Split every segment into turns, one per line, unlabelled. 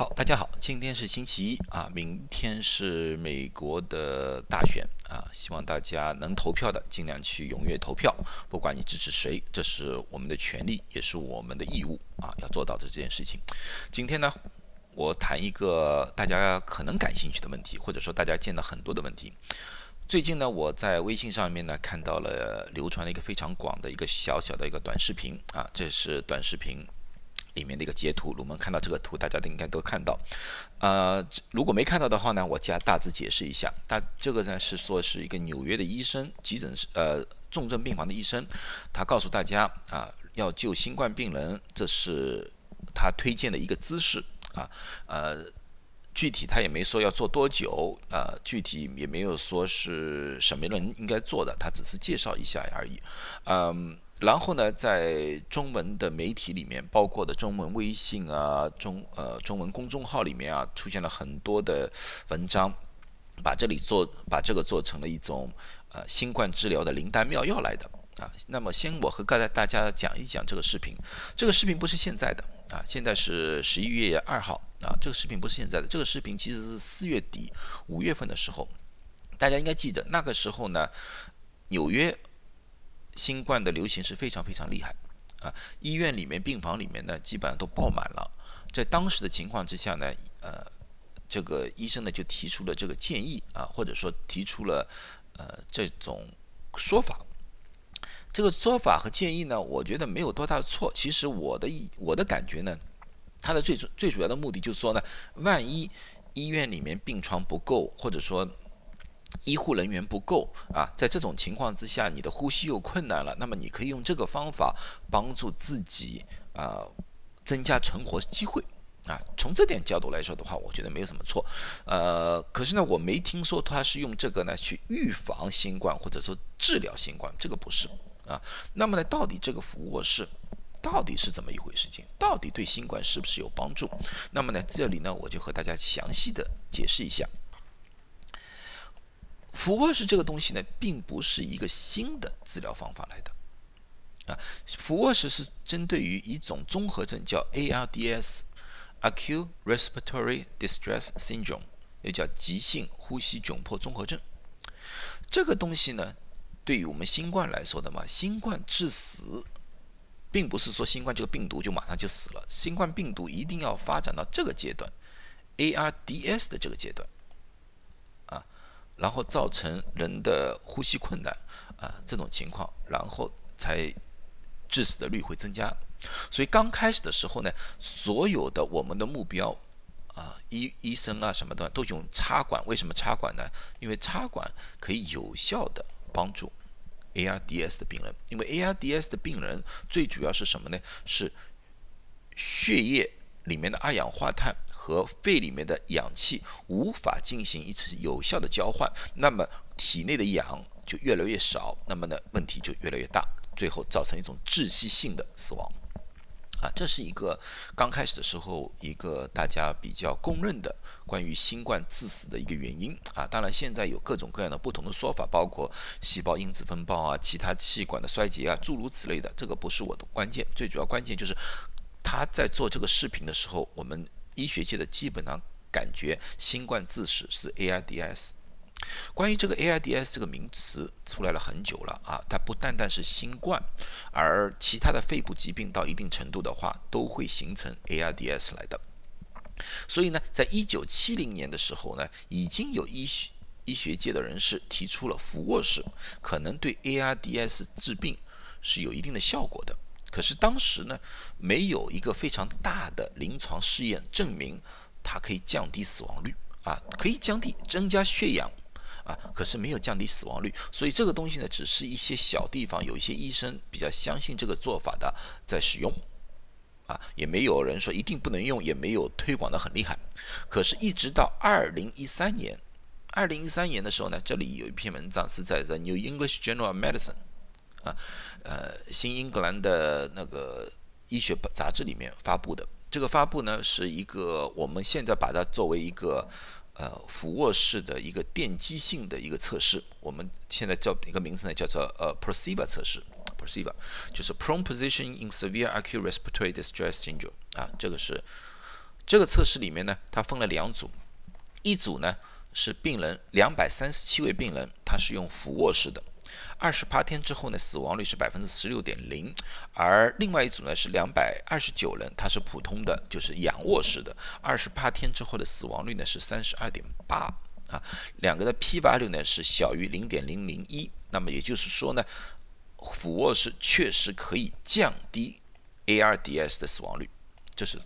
好，大家好，今天是星期一啊，明天是美国的大选啊，希望大家能投票的尽量去踊跃投票，不管你支持谁，这是我们的权利，也是我们的义务啊，要做到的这件事情。今天呢，我谈一个大家可能感兴趣的问题，或者说大家见到很多的问题。最近呢，我在微信上面呢看到了流传了一个非常广的一个小小的一个短视频啊，这是短视频。里面的一个截图，我们看到这个图，大家都应该都看到。呃，如果没看到的话呢，我加大致解释一下。大这个呢是说是一个纽约的医生，急诊室呃重症病房的医生，他告诉大家啊，要救新冠病人，这是他推荐的一个姿势啊。呃，具体他也没说要做多久啊，具体也没有说是什么人应该做的，他只是介绍一下而已。嗯。然后呢，在中文的媒体里面，包括的中文微信啊、中呃中文公众号里面啊，出现了很多的文章，把这里做把这个做成了一种呃新冠治疗的灵丹妙药来的啊。那么，先我和大家大家讲一讲这个视频。这个视频不是现在的啊，现在是十一月二号啊。这个视频不是现在的，这个视频其实是四月底五月份的时候，大家应该记得那个时候呢，纽约。新冠的流行是非常非常厉害，啊，医院里面病房里面呢基本上都爆满了。在当时的情况之下呢，呃，这个医生呢就提出了这个建议啊，或者说提出了呃这种说法。这个说法和建议呢，我觉得没有多大的错。其实我的我的感觉呢，它的最主最主要的目的就是说呢，万一医院里面病床不够，或者说。医护人员不够啊，在这种情况之下，你的呼吸又困难了，那么你可以用这个方法帮助自己啊，增加存活机会啊。从这点角度来说的话，我觉得没有什么错。呃，可是呢，我没听说他是用这个呢去预防新冠或者说治疗新冠，这个不是啊。那么呢，到底这个俯卧式到底是怎么一回事？情到底对新冠是不是有帮助？那么呢，这里呢，我就和大家详细的解释一下。俯卧式这个东西呢，并不是一个新的治疗方法来的，啊，俯卧式是针对于一种综合症叫 ARDS（Acute Respiratory Distress Syndrome），也叫急性呼吸窘迫综合症。这个东西呢，对于我们新冠来说的嘛，新冠致死，并不是说新冠这个病毒就马上就死了，新冠病毒一定要发展到这个阶段，ARDS 的这个阶段。然后造成人的呼吸困难啊，这种情况，然后才致死的率会增加。所以刚开始的时候呢，所有的我们的目标啊，医医生啊什么的都用插管。为什么插管呢？因为插管可以有效的帮助 ARDS 的病人。因为 ARDS 的病人最主要是什么呢？是血液。里面的二氧化碳和肺里面的氧气无法进行一次有效的交换，那么体内的氧就越来越少，那么呢问题就越来越大，最后造成一种窒息性的死亡。啊，这是一个刚开始的时候一个大家比较公认的关于新冠致死的一个原因啊。当然现在有各种各样的不同的说法，包括细胞因子风暴啊、其他气管的衰竭啊，诸如此类的，这个不是我的关键，最主要关键就是。他在做这个视频的时候，我们医学界的基本上感觉新冠自始是 ARDS。关于这个 ARDS 这个名词出来了很久了啊，它不单单是新冠，而其他的肺部疾病到一定程度的话，都会形成 ARDS 来的。所以呢，在一九七零年的时候呢，已经有医学医学界的人士提出了俯卧式可能对 ARDS 治病是有一定的效果的。可是当时呢，没有一个非常大的临床试验证明它可以降低死亡率啊，可以降低增加血氧啊，可是没有降低死亡率。所以这个东西呢，只是一些小地方有一些医生比较相信这个做法的在使用啊，也没有人说一定不能用，也没有推广的很厉害。可是，一直到二零一三年，二零一三年的时候呢，这里有一篇文章是在《The New English Journal of Medicine》。啊，呃，新英格兰的那个医学杂志里面发布的。这个发布呢，是一个我们现在把它作为一个呃俯卧式的一个电机性的一个测试，我们现在叫一个名字呢，叫做呃 Perceiver 测试，Perceiver。就是 Prone Position in Severe Acute Respiratory Distress Syndrome 啊，这个是这个测试里面呢，它分了两组，一组呢是病人两百三十七位病人，他是用俯卧式的。二十八天之后呢，死亡率是百分之十六点零，而另外一组呢是两百二十九人，它是普通的，就是仰卧式的。二十八天之后的死亡率呢是三十二点八啊，两个的 p value 呢是小于零点零零一。那么也就是说呢，俯卧式确实可以降低 ARDS 的死亡率，这是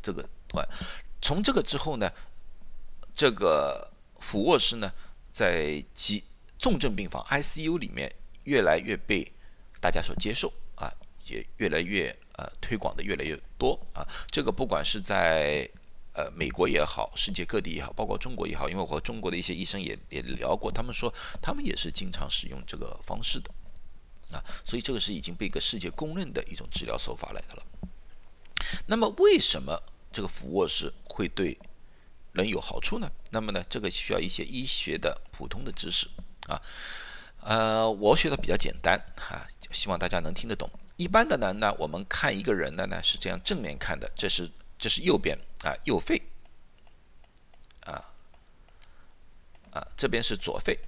这个对。从这个之后呢，这个俯卧式呢在几。重症病房 ICU 里面越来越被大家所接受啊，也越来越呃推广的越来越多啊。这个不管是在呃美国也好，世界各地也好，包括中国也好，因为我和中国的一些医生也也聊过，他们说他们也是经常使用这个方式的啊。所以这个是已经被一个世界公认的一种治疗手法来的了。那么为什么这个俯卧式会对人有好处呢？那么呢，这个需要一些医学的普通的知识。啊，呃，我学的比较简单哈，希望大家能听得懂。一般的呢，那我们看一个人的呢是这样正面看的，这是这是右边啊右肺，啊啊这边是左肺，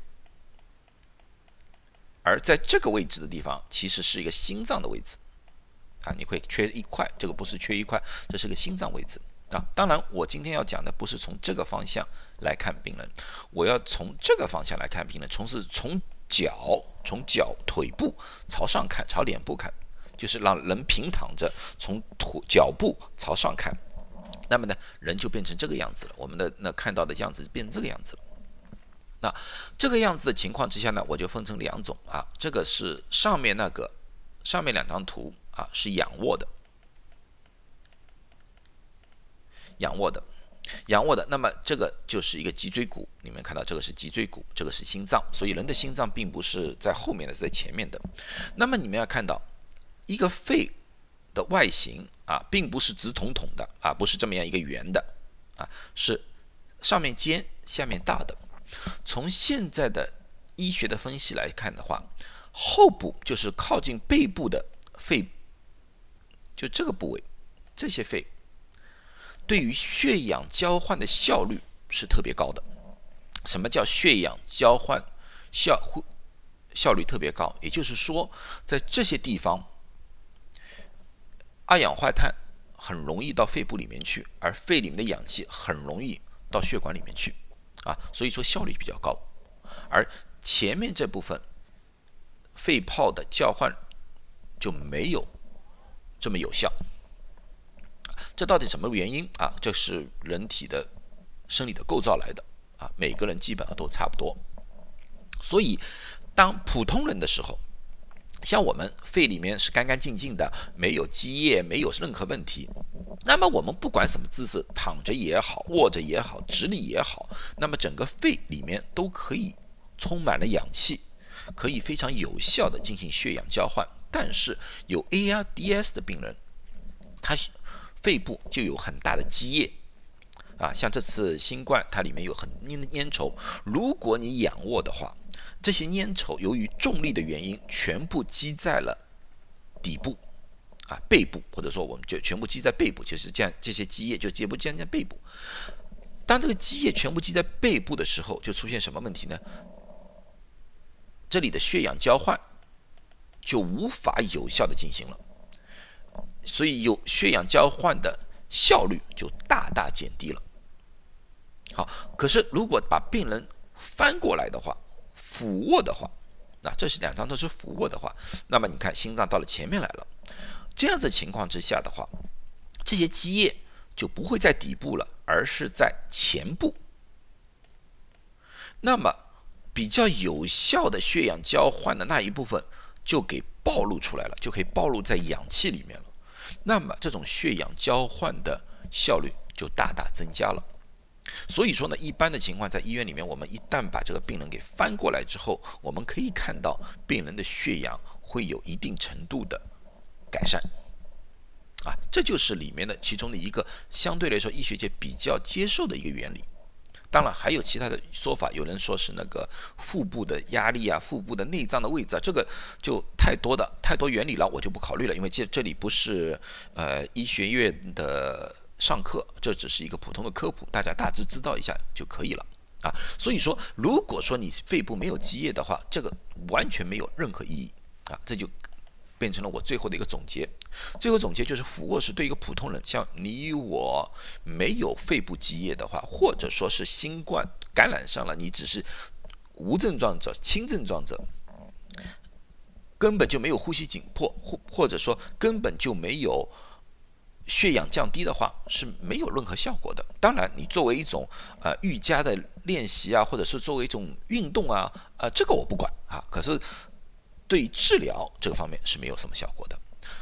而在这个位置的地方其实是一个心脏的位置啊，你会缺一块，这个不是缺一块，这是个心脏位置。啊，当然，我今天要讲的不是从这个方向来看病人，我要从这个方向来看病人，从是从脚从脚腿部朝上看，朝脸部看，就是让人平躺着，从腿脚部朝上看，那么呢，人就变成这个样子了。我们的那看到的样子变成这个样子了。那这个样子的情况之下呢，我就分成两种啊，这个是上面那个上面两张图啊，是仰卧的。仰卧的，仰卧的，那么这个就是一个脊椎骨，你们看到这个是脊椎骨，这个是心脏，所以人的心脏并不是在后面的，是在前面的。那么你们要看到一个肺的外形啊，并不是直筒筒的啊，不是这么样一个圆的啊，是上面尖，下面大的。从现在的医学的分析来看的话，后部就是靠近背部的肺，就这个部位，这些肺。对于血氧交换的效率是特别高的。什么叫血氧交换效会效率特别高？也就是说，在这些地方，二氧化碳很容易到肺部里面去，而肺里面的氧气很容易到血管里面去，啊，所以说效率比较高。而前面这部分肺泡的交换就没有这么有效。这到底什么原因啊？这是人体的生理的构造来的啊，每个人基本上都差不多。所以，当普通人的时候，像我们肺里面是干干净净的，没有积液，没有任何问题。那么我们不管什么姿势，躺着也好，卧着也好，直立也好，那么整个肺里面都可以充满了氧气，可以非常有效的进行血氧交换。但是有 ARDS 的病人，他。肺部就有很大的积液啊，像这次新冠，它里面有很粘粘稠。如果你仰卧的话，这些粘稠由于重力的原因，全部积在了底部啊，背部，或者说我们就全部积在背部，就是这样，这些积液就全部积在背部。当这个积液全部积在背部的时候，就出现什么问题呢？这里的血氧交换就无法有效的进行了。所以有血氧交换的效率就大大减低了。好，可是如果把病人翻过来的话，俯卧的话，那这是两张都是俯卧的话，那么你看心脏到了前面来了，这样子情况之下的话，这些积液就不会在底部了，而是在前部。那么比较有效的血氧交换的那一部分就给暴露出来了，就可以暴露在氧气里面了。那么这种血氧交换的效率就大大增加了。所以说呢，一般的情况在医院里面，我们一旦把这个病人给翻过来之后，我们可以看到病人的血氧会有一定程度的改善。啊，这就是里面的其中的一个相对来说医学界比较接受的一个原理。当然还有其他的说法，有人说是那个腹部的压力啊，腹部的内脏的位置啊，这个就太多的太多原理了，我就不考虑了，因为这这里不是呃医学院的上课，这只是一个普通的科普，大家大致知道一下就可以了啊。所以说，如果说你肺部没有积液的话，这个完全没有任何意义啊。这就变成了我最后的一个总结。最后总结就是，俯卧是对一个普通人，像你我没有肺部积液的话，或者说是新冠感染上了，你只是无症状者、轻症状者。根本就没有呼吸紧迫，或或者说根本就没有血氧降低的话，是没有任何效果的。当然，你作为一种呃瑜伽的练习啊，或者是作为一种运动啊，呃，这个我不管啊。可是对治疗这个方面是没有什么效果的。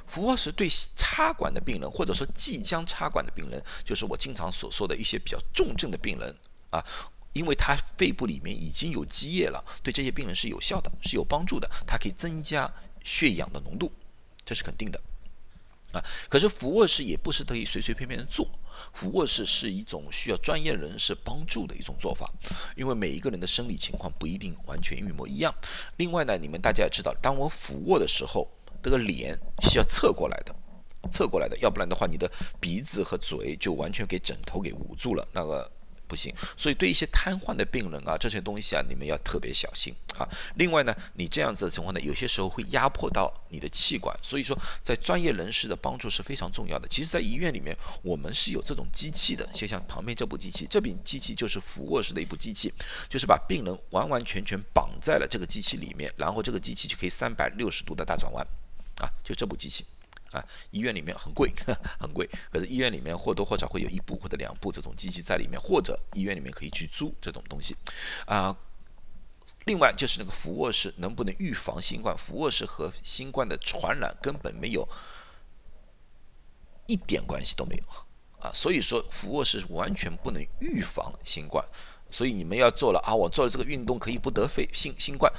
俯卧是对插管的病人，或者说即将插管的病人，就是我经常所说的一些比较重症的病人啊。因为他肺部里面已经有积液了，对这些病人是有效的，是有帮助的。它可以增加血氧的浓度，这是肯定的。啊，可是俯卧式也不是可以随随便便的做，俯卧式是一种需要专业人士帮助的一种做法，因为每一个人的生理情况不一定完全一模一样。另外呢，你们大家也知道，当我俯卧的时候，这个脸是要侧过来的，侧过来的，要不然的话，你的鼻子和嘴就完全给枕头给捂住了，那个。不行，所以对一些瘫痪的病人啊，这些东西啊，你们要特别小心啊。另外呢，你这样子的情况呢，有些时候会压迫到你的气管，所以说在专业人士的帮助是非常重要的。其实，在医院里面，我们是有这种机器的，就像旁边这部机器，这柄机器就是俯卧式的一部机器，就是把病人完完全全绑在了这个机器里面，然后这个机器就可以三百六十度的大转弯，啊，就这部机器。啊，医院里面很贵，很贵。可是医院里面或多或少会有一部或者两部这种机器在里面，或者医院里面可以去租这种东西。啊，另外就是那个俯卧式能不能预防新冠？俯卧式和新冠的传染根本没有一点关系都没有啊。所以说俯卧式完全不能预防新冠。所以你们要做了啊，我做了这个运动可以不得肺新新冠。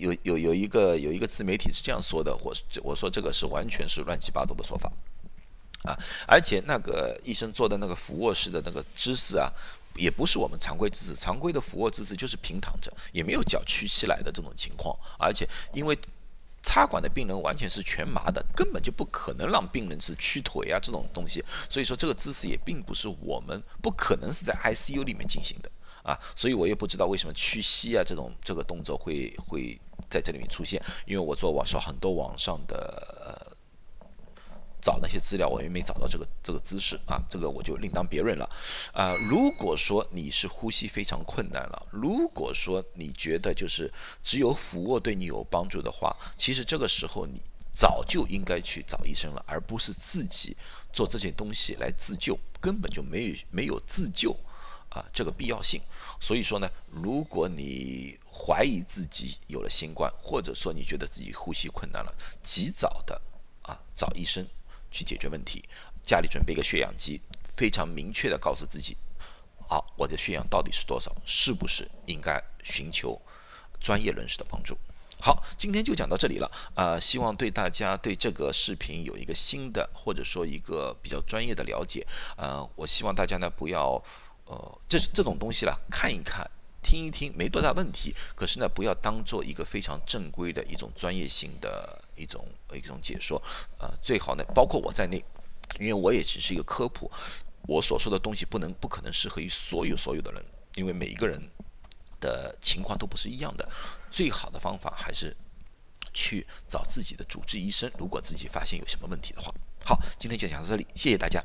有有有一个有一个自媒体是这样说的，我我说这个是完全是乱七八糟的说法，啊，而且那个医生做的那个俯卧式的那个姿势啊，也不是我们常规姿势，常规的俯卧姿势就是平躺着，也没有脚屈起来的这种情况，而且因为插管的病人完全是全麻的，根本就不可能让病人是屈腿啊这种东西，所以说这个姿势也并不是我们不可能是在 ICU 里面进行的。啊，所以我也不知道为什么屈膝啊这种这个动作会会。在这里面出现，因为我做网上很多网上的呃找那些资料，我也没找到这个这个姿势啊，这个我就另当别论了啊。如果说你是呼吸非常困难了，如果说你觉得就是只有俯卧对你有帮助的话，其实这个时候你早就应该去找医生了，而不是自己做这些东西来自救，根本就没有没有自救啊这个必要性。所以说呢，如果你怀疑自己有了新冠，或者说你觉得自己呼吸困难了，及早的啊找医生去解决问题。家里准备一个血氧机，非常明确的告诉自己，好，我的血氧到底是多少，是不是应该寻求专业人士的帮助？好，今天就讲到这里了啊，希望对大家对这个视频有一个新的或者说一个比较专业的了解啊。我希望大家呢不要呃，这这种东西了，看一看。听一听没多大问题，可是呢，不要当做一个非常正规的一种专业性的一种一种解说，呃，最好呢，包括我在内，因为我也只是一个科普，我所说的东西不能不可能适合于所有所有的人，因为每一个人的情况都不是一样的，最好的方法还是去找自己的主治医生，如果自己发现有什么问题的话。好，今天就讲到这里，谢谢大家。